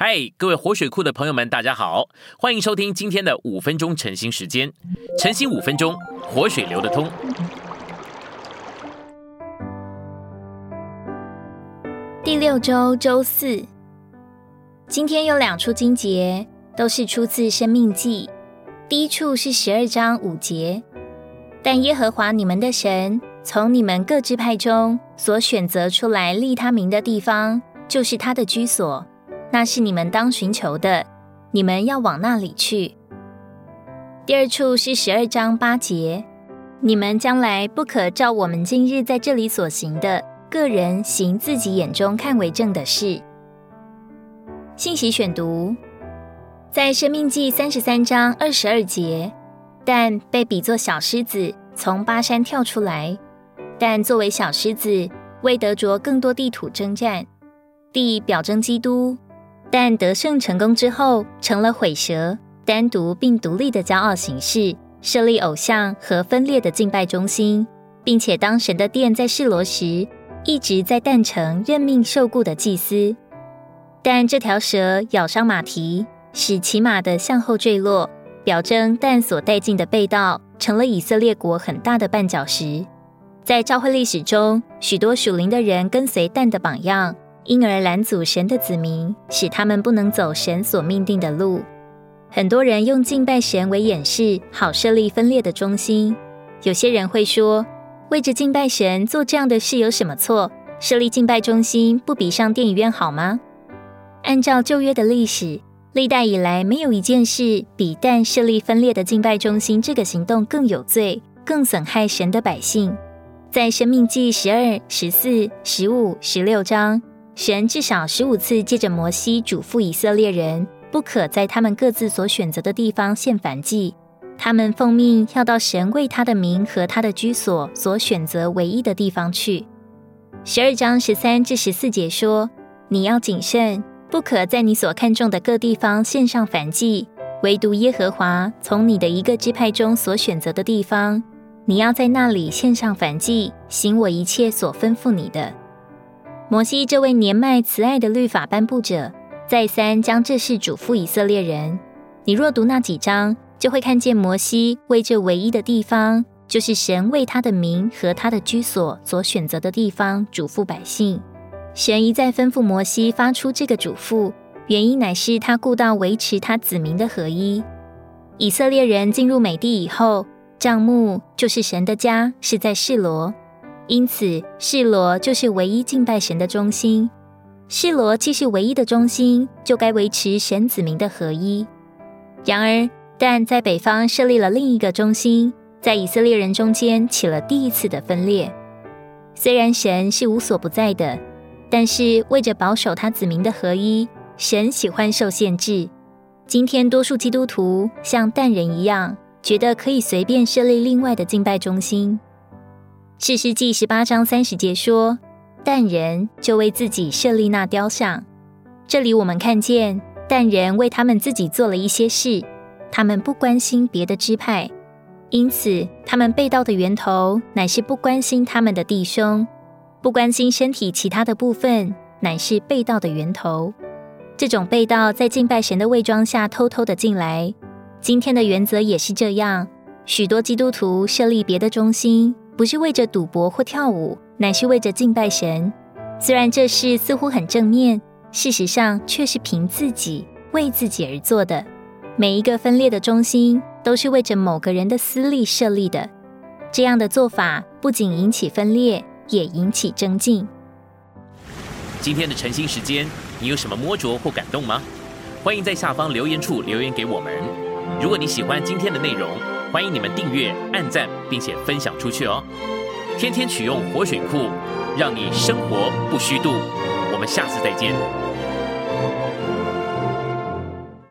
嗨，各位活水库的朋友们，大家好，欢迎收听今天的五分钟晨兴时间。晨兴五分钟，活水流得通。第六周周四，今天有两处经节，都是出自《生命记》。第一处是十二章五节，但耶和华你们的神从你们各支派中所选择出来立他名的地方，就是他的居所。那是你们当寻求的，你们要往那里去。第二处是十二章八节，你们将来不可照我们今日在这里所行的，个人行自己眼中看为正的事。信息选读，在生命记三十三章二十二节，但被比作小狮子从巴山跳出来，但作为小狮子，为得着更多地土征战，地表征基督。但得胜成功之后，成了毁蛇，单独并独立的骄傲形式，设立偶像和分裂的敬拜中心，并且当神的殿在示罗时，一直在诞城任命受雇的祭司。但这条蛇咬伤马蹄，使骑马的向后坠落，表征但所带进的被盗，成了以色列国很大的绊脚石。在教会历史中，许多属灵的人跟随但的榜样。因而拦阻神的子民，使他们不能走神所命定的路。很多人用敬拜神为掩饰，好设立分裂的中心。有些人会说，为着敬拜神做这样的事有什么错？设立敬拜中心不比上电影院好吗？按照旧约的历史，历代以来没有一件事比但设立分裂的敬拜中心这个行动更有罪、更损害神的百姓。在生命记十二、十四、十五、十六章。神至少十五次借着摩西嘱咐以色列人，不可在他们各自所选择的地方献燔祭。他们奉命要到神为他的名和他的居所所选择唯一的地方去。十二章十三至十四节说：“你要谨慎，不可在你所看重的各地方献上燔祭，唯独耶和华从你的一个支派中所选择的地方，你要在那里献上燔祭，行我一切所吩咐你的。”摩西这位年迈慈爱的律法颁布者，再三将这事嘱咐以色列人。你若读那几章，就会看见摩西为这唯一的地方，就是神为他的名和他的居所所选择的地方，嘱咐百姓。神一再吩咐摩西发出这个嘱咐，原因乃是他顾到维持他子民的合一。以色列人进入美地以后，帐幕就是神的家，是在示罗。因此，示罗就是唯一敬拜神的中心。示罗既是唯一的中心，就该维持神子民的合一。然而，但在北方设立了另一个中心，在以色列人中间起了第一次的分裂。虽然神是无所不在的，但是为着保守他子民的合一，神喜欢受限制。今天，多数基督徒像淡人一样，觉得可以随便设立另外的敬拜中心。士师记十八章三十节说：“但人就为自己设立那雕像。”这里我们看见，但人为他们自己做了一些事，他们不关心别的支派，因此他们被盗的源头乃是不关心他们的弟兄，不关心身体其他的部分，乃是被盗的源头。这种被盗在敬拜神的伪装下偷偷的进来。今天的原则也是这样，许多基督徒设立别的中心。不是为着赌博或跳舞，乃是为着敬拜神。虽然这事似乎很正面，事实上却是凭自己为自己而做的。每一个分裂的中心，都是为着某个人的私利设立的。这样的做法不仅引起分裂，也引起争竞。今天的晨兴时间，你有什么摸着或感动吗？欢迎在下方留言处留言给我们。如果你喜欢今天的内容，欢迎你们订阅、按赞，并且分享出去哦！天天取用活水库，让你生活不虚度。我们下次再见。